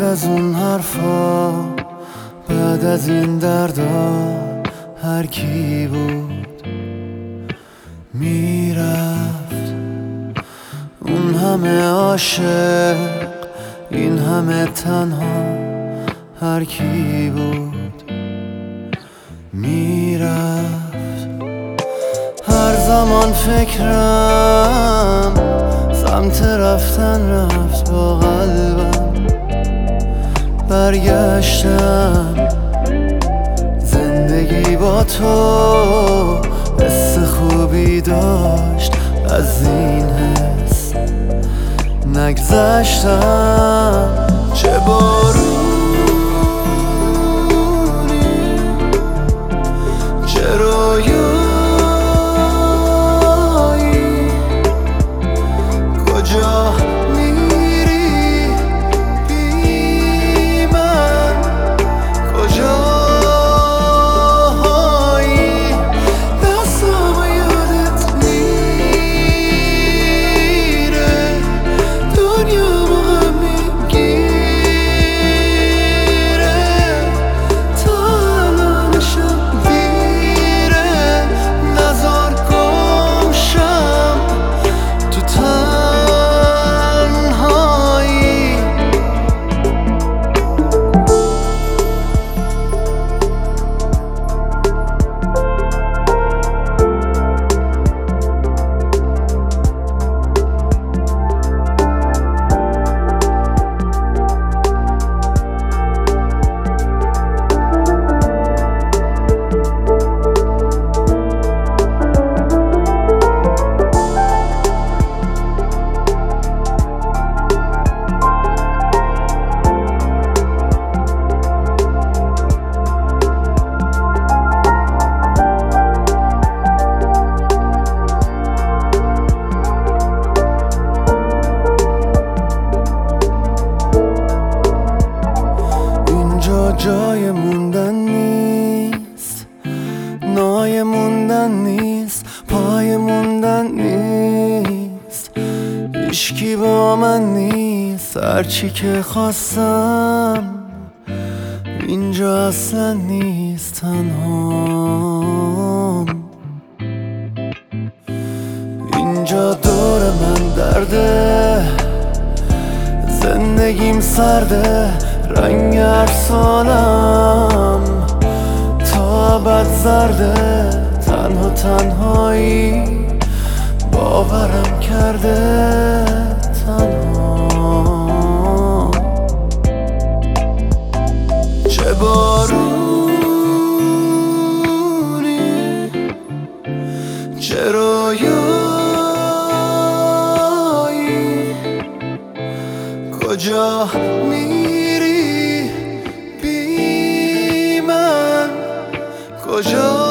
بعد از اون حرفا بعد از این دردا هر کی بود می‌رفت. اون همه عاشق این همه تنها هر کی بود می‌رفت. هر زمان فکرم سمت رفتن رفت با قلبم. برگشتم. زندگی با تو حس خوبی داشت. از این حس نگذشتم. چه بارونی نای موندن نیست پای موندن نیست. هیچکی با من نیست هرچی که خواستم اینجا اصلا نیست تنهام. اینجا دور من درده زندگیم سرده رنگ ارسالم ابد زرده تنها تنهایی باورم کرده تنها. چه بارونی چه رویایی کجا jour.